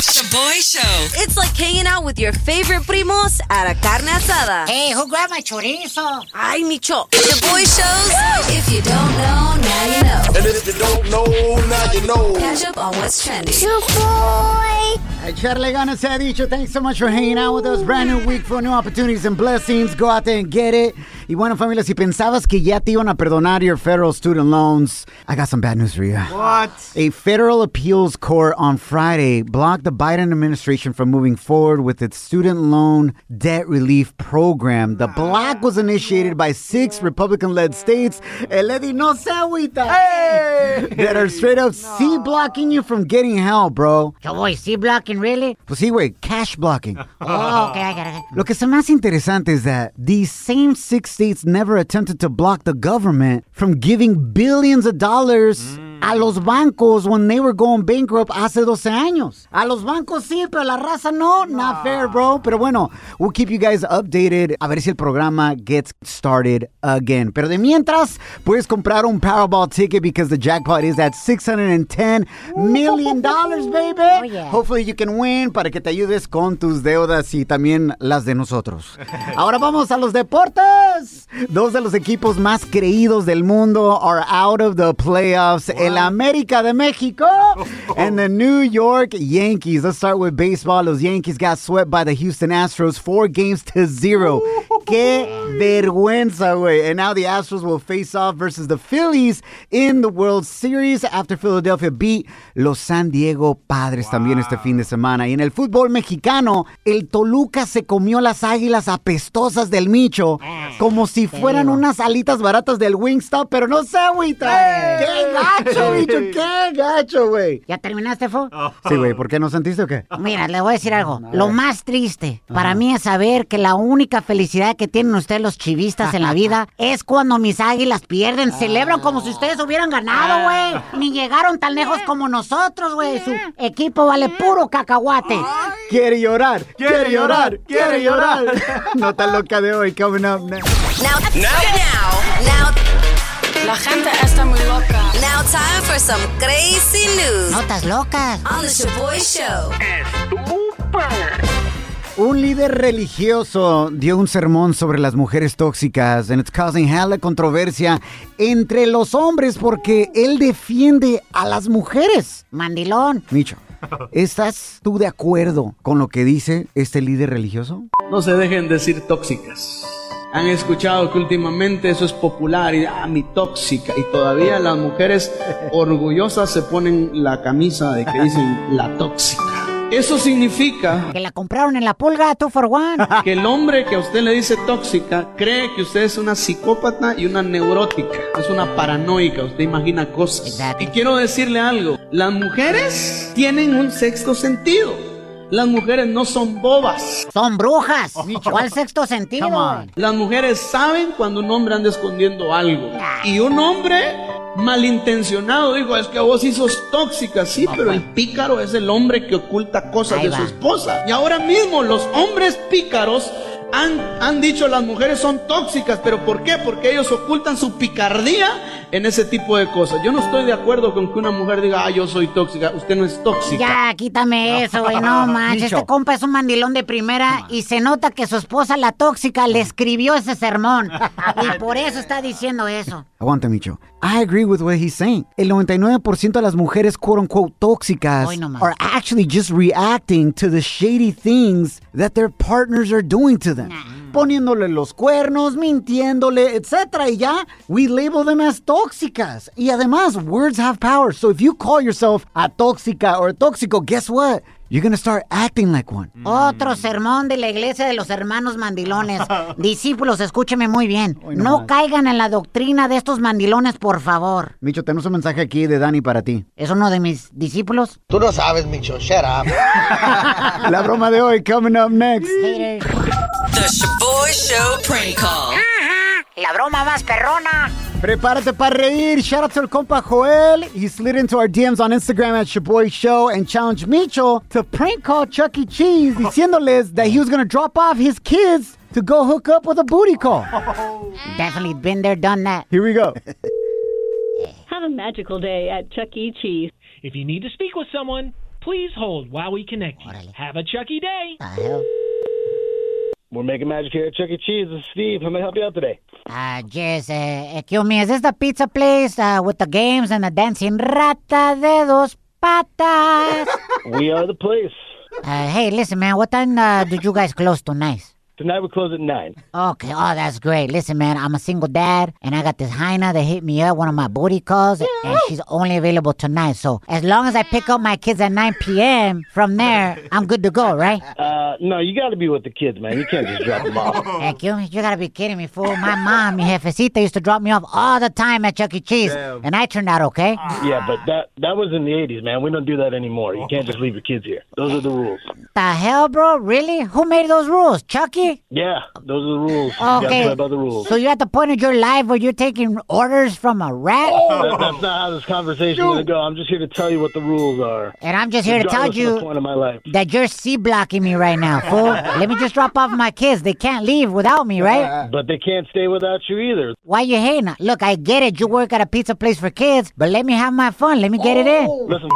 Shaboy Show. It's like hanging out with your favorite primos at a carne asada. Hey, who grabbed my chorizo? Ay, Micho. Shaboy Shows. If you don't know, now you know. And if you don't know, now you know. Catch up on what's trending. Echarle ganas se ha dicho. Thanks so much for hanging out with us. Brand new week for new opportunities and blessings. Go out there and get it. Y bueno, familia, si pensabas que ya te iban a perdonar your federal student loans, I got some bad news for you. What? A federal appeals court on Friday blocked the Biden administration from moving forward with its student loan debt relief program. The block was initiated by six Republican led states. El Eddie no se agüita. That are straight up C blocking you from getting help, bro. Cowboy, C blocking, really? Pues sí, güey, cash blocking. Oh, okay, I got it. Lo que se más interesante is that these same six states never attempted to block the government from giving billions of dollars mm. A los bancos when they were going bankrupt hace 12 años. A los bancos sí, pero la raza no. Not fair, bro. Pero bueno, we'll keep you guys updated a ver si el programa gets started again. Pero de mientras, puedes comprar un Powerball ticket because the jackpot is at 610 million dollars, baby. yeah. Hopefully you can win para que te ayudes con tus deudas y también las de nosotros. Ahora vamos a los deportes. Dos de los equipos más creídos del mundo are out of the playoffs. El América de México and the New York Yankees. Let's start with baseball. Los Yankees got swept by the Houston Astros four games to zero. Qué vergüenza, güey. And now the Astros will face off versus the Phillies in the World Series after Philadelphia beat los San Diego Padres también este fin de semana. Y en el fútbol mexicano, el Toluca se comió las águilas apestosas del Micho como si fueran unas alitas baratas del Wingstop, pero no sé, güey. ¡Qué gacho, Micho! ¡Qué gacho, güey! ¿Ya terminaste, Fo? Sí, güey, ¿por qué no sentiste o qué? Mira, le voy a decir algo. Lo más triste para mí es saber que la única felicidad que tienen ustedes los chivistas en la vida es cuando mis águilas pierden. Celebran como si ustedes hubieran ganado, güey. Ni llegaron tan lejos como nosotros, güey. Su equipo vale puro cacahuate. Quiere llorar, quiere llorar, quiere llorar. Nota loca de hoy, coming up next. Now, now, now, La gente está muy loca. now, time for some crazy news Notas locas. on the Shaboy Show. Un líder religioso dio un sermón sobre las mujeres tóxicas and it's causing hella controversia entre los hombres porque él defiende a las mujeres. Mandilón. Micho, ¿estás tú de acuerdo con lo que dice este líder religioso? No se dejen decir tóxicas. Han escuchado que últimamente eso es popular y ah, mi tóxica. Y todavía las mujeres orgullosas se ponen la camisa de que dicen la tóxica. Eso significa Que la compraron en la pulga, two for one. que el hombre que a usted le dice tóxica cree que usted es una psicópata y una neurótica. Es una paranoica. Usted imagina cosas. Exacto. Y quiero decirle algo. Las mujeres tienen un sexto sentido. Las mujeres no son bobas. Son brujas. ¿Cuál sexto sentido? Las mujeres saben cuando un hombre anda escondiendo algo. Y un hombre malintencionado dijo, es que vos sí sos tóxica, sí, pero el pícaro es el hombre que oculta cosas Ahí de su esposa. Y ahora mismo los hombres pícaros han, han dicho las mujeres son tóxicas, pero ¿por qué? Porque ellos ocultan su picardía en ese tipo de cosas. Yo no estoy de acuerdo con que una mujer diga, ah, yo soy tóxica. Usted no es tóxica. Ya, quítame eso, güey. No manches. Este compa es un mandilón de primera y se nota que su esposa, la tóxica, le escribió ese sermón. Y por eso está diciendo eso. Aguanta, Micho. I agree with what he's saying. El 99% de las mujeres, quote unquote, tóxicas are actually just reacting to the shady things that their partners are doing to them. Poniéndole los cuernos, mintiéndole, etc. Y ya, we label them as tóxicas. Y además, words have power. So if you call yourself a tóxica or a tóxico, guess what? You're gonna start acting like one. Otro sermón de la iglesia de los hermanos mandilones. Discípulos, escúcheme muy bien. No caigan en la doctrina de estos mandilones, por favor. Micho, tenemos un mensaje aquí de Dani para ti. ¿Es uno de mis discípulos? Tú no sabes, Micho. Shut up. La broma de hoy, coming up next. The Shaboy Show prank call. La broma más perrona. Prepárate para reír. Shout out to el compa Joel. He slid into our DMs on Instagram at Shaboy Show and challenged Micho to prank call Chuck E. Cheese, diciéndoles that he was going to drop off his kids to go hook up with a booty call. Oh. Definitely been there, done that. Here we go. Have a magical day at Chuck E. Cheese. If you need to speak with someone, Please hold while we connect you. Have a Chucky day. We're making magic here at Chuck E. Cheese. This is Steve. How may I help you out today? Uh, just, uh, excuse me, is this the pizza place uh, with the games and the dancing rata de dos patas? we are the place. Uh, hey, listen, man, what time uh, did you guys close tonight? Tonight we close at 9. Okay, oh, that's great. Listen, man, I'm a single dad, and I got this hyena that hit me up, one of my booty calls, and she's only available tonight. So as long as I pick up my kids at 9 p.m., from there, I'm good to go, right? Uh, no, you got to be with the kids, man. You can't just drop them off. Heck, you, you gotta be kidding me, fool. My mom, mi jefecita, used to drop me off all the time at Chuck E. Cheese, and I turned out okay. Yeah, but that that was in the 80s, man. We don't do that anymore. You can't just leave your kids here. Those are the rules. The hell, bro? Really? Who made those rules? Chucky? Yeah, those are the rules. You Okay. by the rules. So you're at the point of your life where you're taking orders from a rat? That- that's not how this conversation is going to go. I'm just here to tell you what the rules are. And I'm just here to tell Regardless of the you point of my life. that you're C blocking me right now, fool. Let me just drop off my kids. They can't leave without me, right? But they can't stay without you either. Why you hating? Look, I get it. You work at a pizza place for kids, but let me have my fun. Let me get it in. Listen,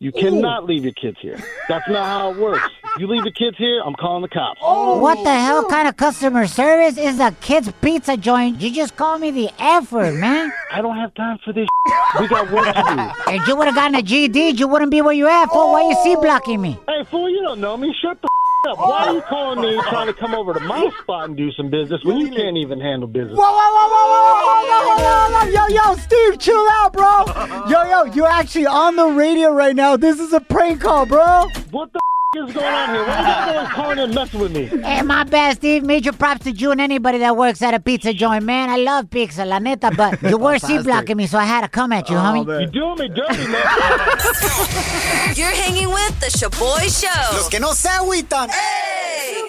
you cannot leave your kids here. That's not how it works. You leave the kids here, I'm calling the cops. Oh, What the hell kind of customer service is a kid's pizza joint? You just call me the F word, man. I don't have time for this. We got work to do. If you would have gotten a GD, you wouldn't be where you at, fool. Why you C oh. blocking me? Hey, fool, you don't know me. Shut the up. Why are you calling me trying to come over to my spot and do some business when you can't even handle business? Whoa, whoa, whoa, whoa, whoa, whoa, hold on, hold on. Yo, yo, Steve, chill out, bro. Yo, yo, you're actually on the radio right now. This is a prank call, bro. What the is going on here? Why are you always calling and messing with me? Hey, my bad, Steve. Major props to you and anybody that works at a pizza joint, man. I love pizza, la neta, but you were C blocking me, so I had to come at you, oh, homie. You're doing me dirty, man. You're hanging with the Shaboy Show. Los que no se agüitan. Hey!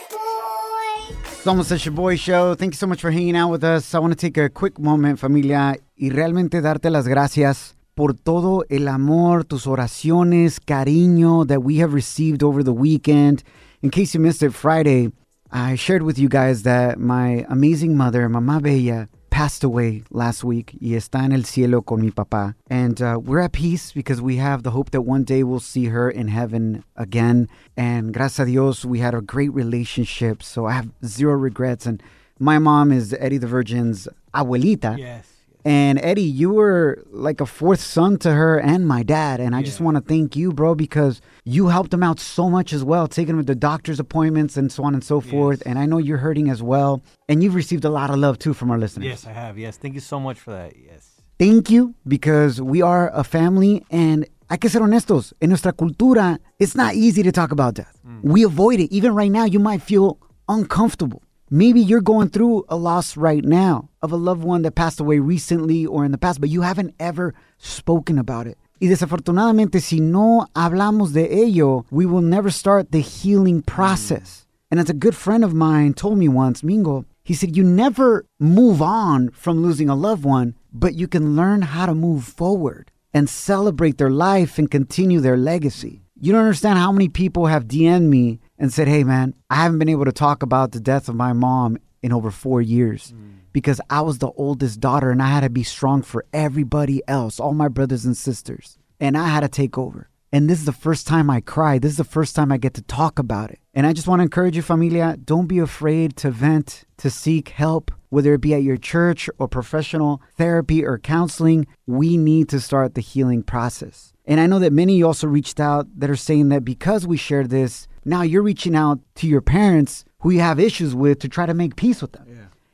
Somos el Shaboy Show. Thank you so much for hanging out with us. I want to take a quick moment, familia, y realmente darte las gracias por todo el amor, tus oraciones, cariño that we have received over the weekend. In case you missed it, Friday, I shared with you guys that my amazing mother, Mamá Bella, passed away last week y está en el cielo con mi papá. And uh, we're at peace because we have the hope that one day we'll see her in heaven again. And gracias a Dios, we had a great relationship. So I have zero regrets. And my mom is Eddie the Virgin's abuelita. Yes. And Eddie, you were like a fourth son to her and my dad. And I just want to thank you, bro, because you helped them out so much as well, taking them to doctor's appointments and so on and so forth. And I know you're hurting as well. And you've received a lot of love too from our listeners. Yes, I have. Yes. Thank you so much for that. Yes. Thank you because we are a family and hay que ser honestos. En nuestra cultura, it's not easy to talk about death. Mm. We avoid it. Even right now, you might feel uncomfortable. Maybe you're going through a loss right now of a loved one that passed away recently or in the past, but you haven't ever spoken about it. Y desafortunadamente, si no hablamos de ello, we will never start the healing process. And as a good friend of mine told me once, Mingo, he said, You never move on from losing a loved one, but you can learn how to move forward and celebrate their life and continue their legacy. You don't understand how many people have DM'd me and said, Hey, man, I haven't been able to talk about the death of my mom in over four years mm. because I was the oldest daughter and I had to be strong for everybody else, all my brothers and sisters. And I had to take over. And this is the first time I cry. This is the first time I get to talk about it. And I just want to encourage you, familia, don't be afraid to vent, to seek help, whether it be at your church or professional therapy or counseling. We need to start the healing process. And I know that many you also reached out that are saying that because we shared this, now you're reaching out to your parents who you have issues with to try to make peace with them.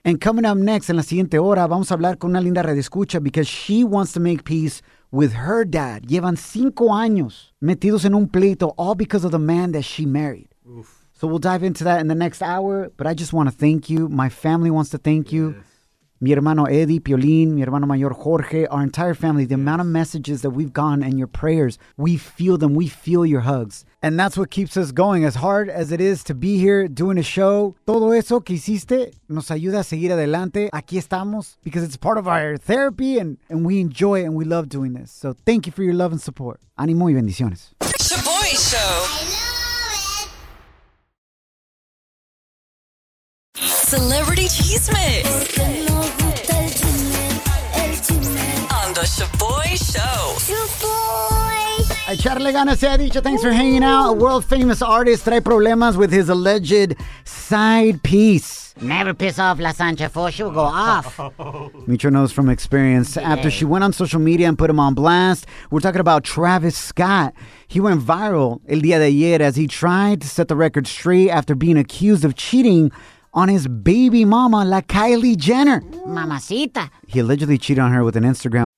And coming up next, en la siguiente hora, vamos a hablar con una linda redescucha because she wants to make peace with her dad. Llevan cinco años metidos en un pleito, all because of the man that she married. So we'll dive into that in the next hour. But I just want to thank you. My family wants to thank you. Mi hermano Eddie, Piolín, mi hermano mayor Jorge, our entire family, the amount of messages that we've gotten and your prayers, we feel them. We feel your hugs. And that's what keeps us going. As hard as it is to be here doing a show, todo eso que hiciste nos ayuda a seguir adelante. Aquí estamos because it's part of our therapy and, and we enjoy it and we love doing this. So thank you for your love and support. Ánimo y bendiciones. Shaboy Show. Celebrity Cheesemate. On the Shaboy Show. A Echarle ganas se ha dicho. Thanks for hanging out. A world famous artist trae problemas with his alleged side piece. Never piss off La Sancha, for she'll go off. Micho knows from experience. After she went on social media and put him on blast, we're talking about Travis Scott. He went viral el día de ayer as he tried to set the record straight after being accused of cheating on his baby mama, La Kylie Jenner. Mamacita. He allegedly cheated on her with an Instagram.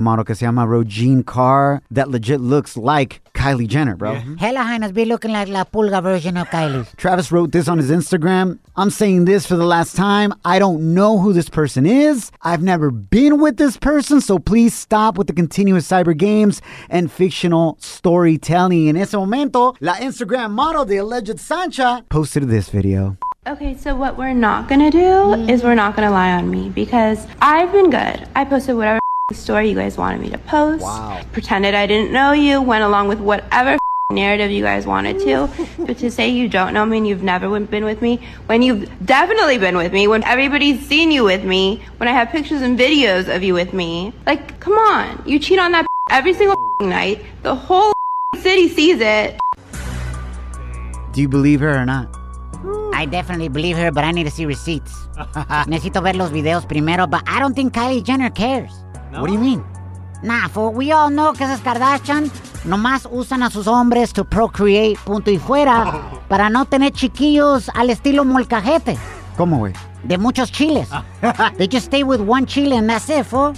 Model que se llama Rojean Kar that legit looks like Kylie Jenner, bro. Hella Highness be looking like La Pulga version of Kylie. Travis wrote this on his Instagram. I'm saying this for the last time. I don't know who this person is. I've never been with this person, so please stop with the continuous cyber games and fictional storytelling. In ese momento, la Instagram model, the alleged Sancha, posted this video. Okay, so what we're not gonna do mm. is we're not gonna lie on me because I've been good. I posted whatever story you guys wanted me to post. Wow. Pretended I didn't know you, went along with whatever narrative you guys wanted to. but to say you don't know me and you've never been with me, when you've definitely been with me, when everybody's seen you with me, when I have pictures and videos of you with me, like, come on. You cheat on that every single night. The whole city sees it. Do you believe her or not? I definitely believe her, but I need to see receipts. Necesito ver los videos primero, but I don't think Kylie Jenner cares. What do you mean? Nah, for we all know que esas Kardashian nomás usan a sus hombres to procreate, punto y fuera, para no tener chiquillos al estilo molcajete, ¿Cómo, güey? de muchos chiles. They just stay with one chile and that's it, fool.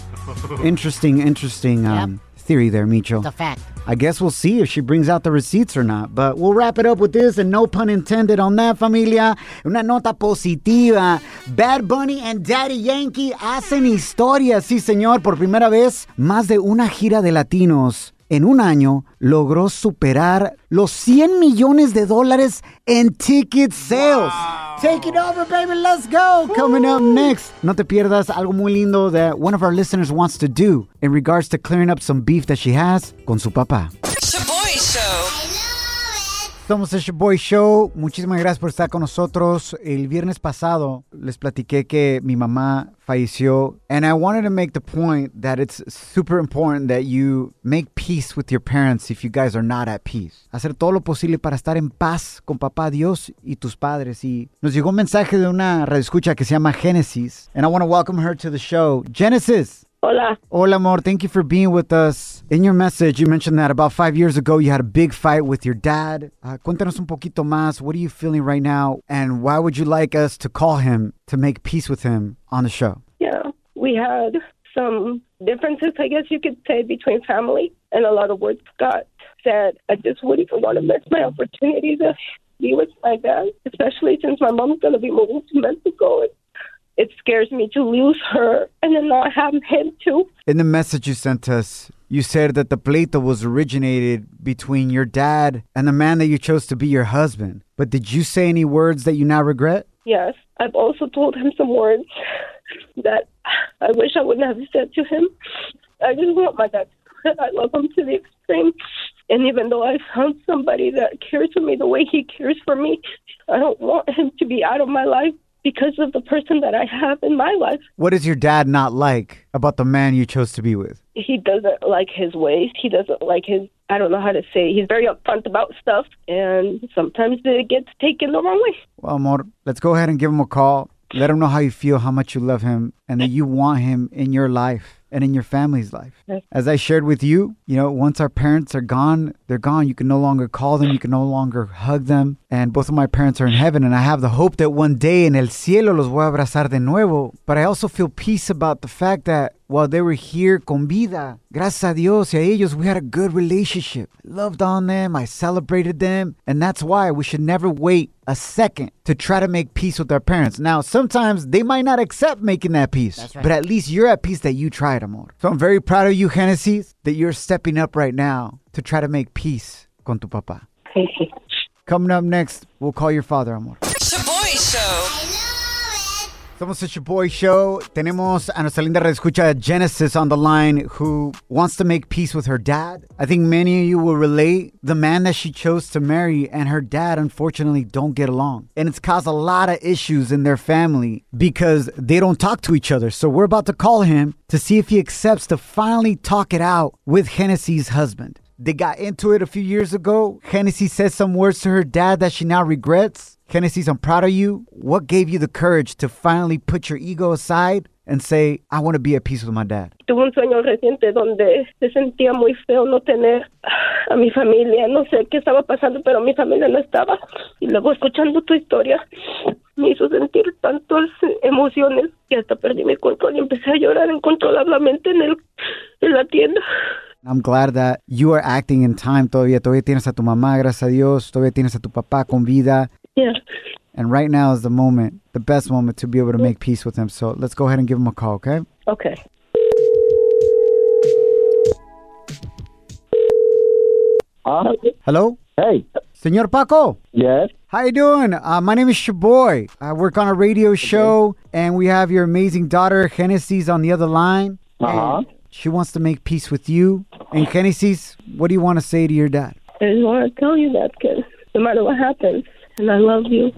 Interesting, interesting um, theory there, Micho. It's a fact. I guess we'll see if she brings out the receipts or not. But we'll wrap it up with this, and no pun intended on that, familia. Una nota positiva. Bad Bunny and Daddy Yankee hacen historia, sí, señor. Por primera vez, más de una gira de latinos en un año logró superar los 100 millones de dólares en ticket sales. Take it over, baby. Let's go. Coming up next. No te pierdas algo muy lindo that one of our listeners wants to do in regards to clearing up some beef that she has con su papá. Somos el Boy Show. Muchísimas gracias por estar con nosotros. El viernes pasado les platiqué que mi mamá falleció. And I wanted to make the point that it's super important that you make peace with your parents if you guys are not at peace. Hacer todo lo posible para estar en paz con papá Dios y tus padres. Y nos llegó un mensaje de una radioescucha que se llama Genesis. And I want to welcome her to the show. Genesis. Hola. Hola, amor. Thank you for being with us. In your message, you mentioned that about five years ago you had a big fight with your dad. Uh, cuéntanos un poquito más. What are you feeling right now? And why would you like us to call him to make peace with him on the show? Yeah, we had some differences, I guess you could say, between family, and a lot of words got said. I just wouldn't even want to miss my opportunity to be with my dad, especially since my mom's going to be moving to Mexico. It scares me to lose her and then not have him too. In the message you sent us, you said that the pleito was originated between your dad and the man that you chose to be your husband. But did you say any words that you now regret? Yes, I've also told him some words that I wish I wouldn't have said to him. I just want my dad. I love him to the extreme. And even though I found somebody that cares for me the way he cares for me, I don't want him to be out of my life because of the person that I have in my life. What does your dad not like about the man you chose to be with? He doesn't like his ways. He doesn't like his, I don't know how to say, he's very upfront about stuff. And sometimes it gets taken the wrong way. Well, amor, let's go ahead and give him a call. Let him know how you feel, how much you love him, and that you want him in your life and in your family's life. As I shared with you, you know, once our parents are gone, they're gone. You can no longer call them, you can no longer hug them. And both of my parents are in heaven, and I have the hope that one day in el cielo los voy a abrazar de nuevo. But I also feel peace about the fact that while they were here con vida, gracias a Dios y a ellos, we had a good relationship. I loved on them, I celebrated them, and that's why we should never wait a second to try to make peace with our parents. Now, sometimes they might not accept making that peace, right. but at least you're at peace that you tried, amor. So I'm very proud of you, Genesis, that you're stepping up right now to try to make peace con tu papá. Thank you. Coming up next, we'll call your father, amor. Shaboy Show. Somos el Boy Show. Tenemos a nuestra linda escucha Genesis on the line who wants to make peace with her dad. I think many of you will relate. The man that she chose to marry and her dad unfortunately don't get along. And it's caused a lot of issues in their family because they don't talk to each other. So we're about to call him to see if he accepts to finally talk it out with Genesis's husband. They got into it a few years ago. Hennessy said some words to her dad that she now regrets. Hennessy, I'm proud of you. What gave you the courage to finally put your ego aside and say, I want to be at peace with my dad? Tuve un sueño reciente donde se sentía muy feo no tener a mi familia. No sé qué estaba pasando, pero mi familia no estaba. Y luego escuchando tu historia me hizo sentir tantas emociones que hasta perdí mi control y empecé a llorar incontrolablemente en, el, en la tienda. I'm glad that you are acting in time todavía. Todavía tienes a tu mamá, gracias a Dios. Todavía tienes a tu papá con vida. Yeah. And right now is the moment, the best moment to be able to make peace with him. So let's go ahead and give him a call, okay? Okay. Hello? Hey. Senor Paco? Yes. How you doing? Uh, my name is Shaboy. I work on a radio show, and we have your amazing daughter, Genesis, on the other line. Uh-huh. She wants to make peace with you. And Genesis, what do you want to say to your dad? I just want to tell you that, kid. No matter what happens, and I love you.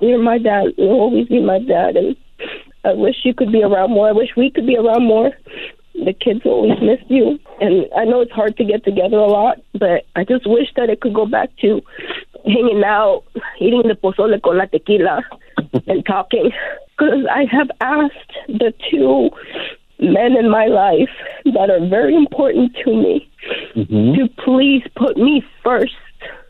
You're my dad. You'll always be my dad, and I wish you could be around more. I wish we could be around more. The kids always miss you, and I know it's hard to get together a lot, but I just wish that it could go back to hanging out, eating the pozole con la tequila, and talking. Because I have asked the two men in my life that are very important to me mm-hmm. to please put me first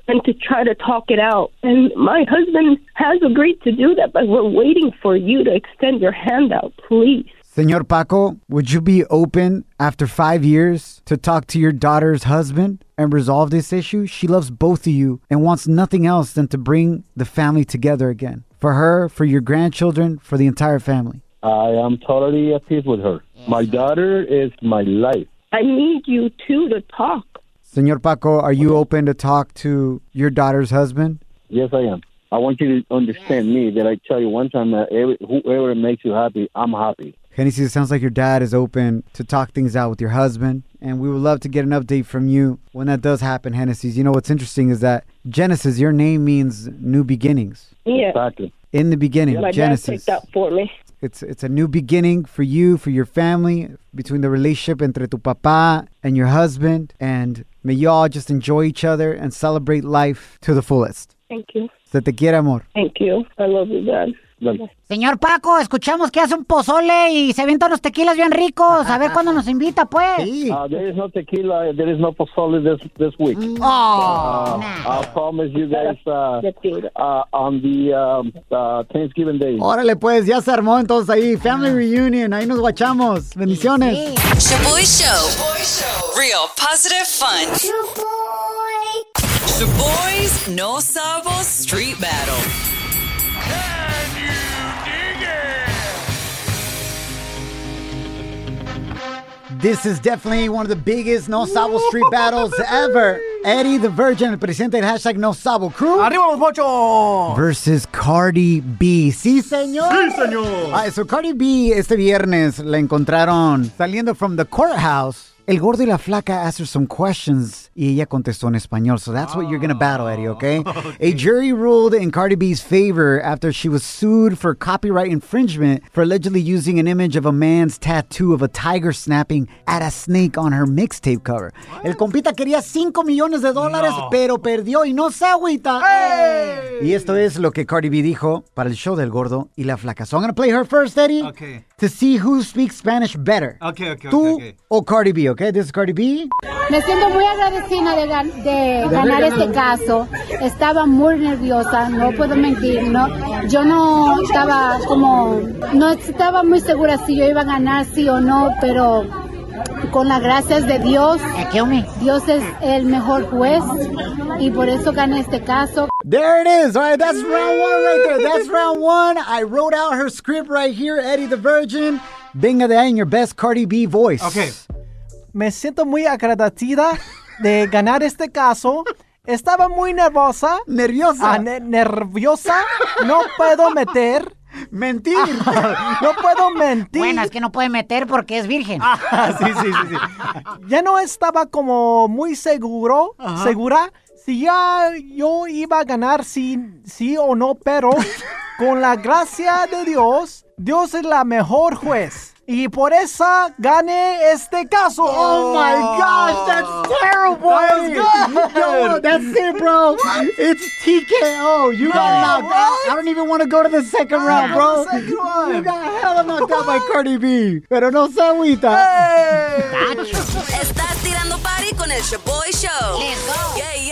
and to try to talk it out. And my husband has agreed to do that, but we're waiting for you to extend your hand out, please. Senor Paco, would you be open after five years to talk to your daughter's husband and resolve this issue? She loves both of you and wants nothing else than to bring the family together again. For her, for your grandchildren, for the entire family. I am totally at peace with her. My daughter is my life. I need you two to talk. Senor Paco, are you open to talk to your daughter's husband? Yes, I am. I want you to understand me that I tell you one time that every, whoever makes you happy, I'm happy. Genesis, it sounds like your dad is open to talk things out with your husband, and we would love to get an update from you when that does happen, Genesis. You know what's interesting is that Genesis, your name means new beginnings. Yeah. Exactly. In the beginning, My dad Genesis. picked up for me. It's it's a new beginning for you, for your family, between the relationship entre tu papá and your husband, and may you all just enjoy each other and celebrate life to the fullest. Thank you. Se te quiere, amor. Thank you. I love you, Dad. Señor Paco, escuchamos que hace un pozole y se avienta unos tequilas bien ricos. A ver cuándo nos invita, pues. Uh, there is no tequila. There is no pozole this this week. Oh, Uh, I promise you guys uh, uh, on the um, uh, Thanksgiving Day. Órale, pues, ya se armó entonces ahí. Family reunion, ahí nos guachamos. Bendiciones. Shaboy Show. Real positive fun. Shaboy's No Sabo Street Battle. Can you dig it? This is definitely one of the biggest No Sabo street battles ever. Eddie the Virgin, el presidente del hashtag No Sabo Crew. ¡Arriba los mochos! Versus Cardi B. Sí, señor. Sí, señor. Ah, so Cardi B este viernes la encontraron saliendo from the courthouse. El gordo y la flaca asked her some questions y ella contestó en español. So that's what you're going to battle, Eddie, ah. okay? A jury ruled in Cardi B's favor after she was sued for copyright infringement for allegedly using an image of a man's tattoo of a tiger snapping at a snake on her mixtape cover. El compita quería 5 millones de dólares, pero perdió y no se agüita. Y esto es lo que Cardi B dijo para el show del gordo y la flaca. So I'm going to play her first, Eddie. Okay. To see who speaks Spanish better. Okay, okay, Tú okay, okay. o Cardi B, okay? This is Cardi B. Me siento muy agradecida de, gan- de ganar este caso. Estaba muy nerviosa, no puedo mentir, no. Yo no estaba como, no estaba muy segura si yo iba a ganar sí o no, pero con las gracias de Dios, Dios es el mejor juez y por eso gané este caso. There it is. All right, that's round one right there. That's round one. I wrote out her script right here, Eddie the Virgin. Venga de ahí in your best Cardi B voice. Ok. Me siento muy agradecida de ganar este caso. Estaba muy nerviosa. Nerviosa. Ah, ne- nerviosa. No puedo meter. Mentir. no puedo mentir. Bueno, es que no puede meter porque es virgen. Ah, sí, sí, sí, sí. Ya no estaba como muy seguro, Ajá. segura si ya yo iba a ganar sí, sí o no, pero con la gracia de Dios, Dios es la mejor juez. Y por eso gané este caso. Oh my gosh, that's terrible. That was Yo, that's it, bro. It's TKO. You got knocked out. I don't even want to go to the second round, bro. You got hella knocked out by Cardi B. Pero no se agüita. Estás tirando party con el Shaboy Show. Let's go. Yay, yay.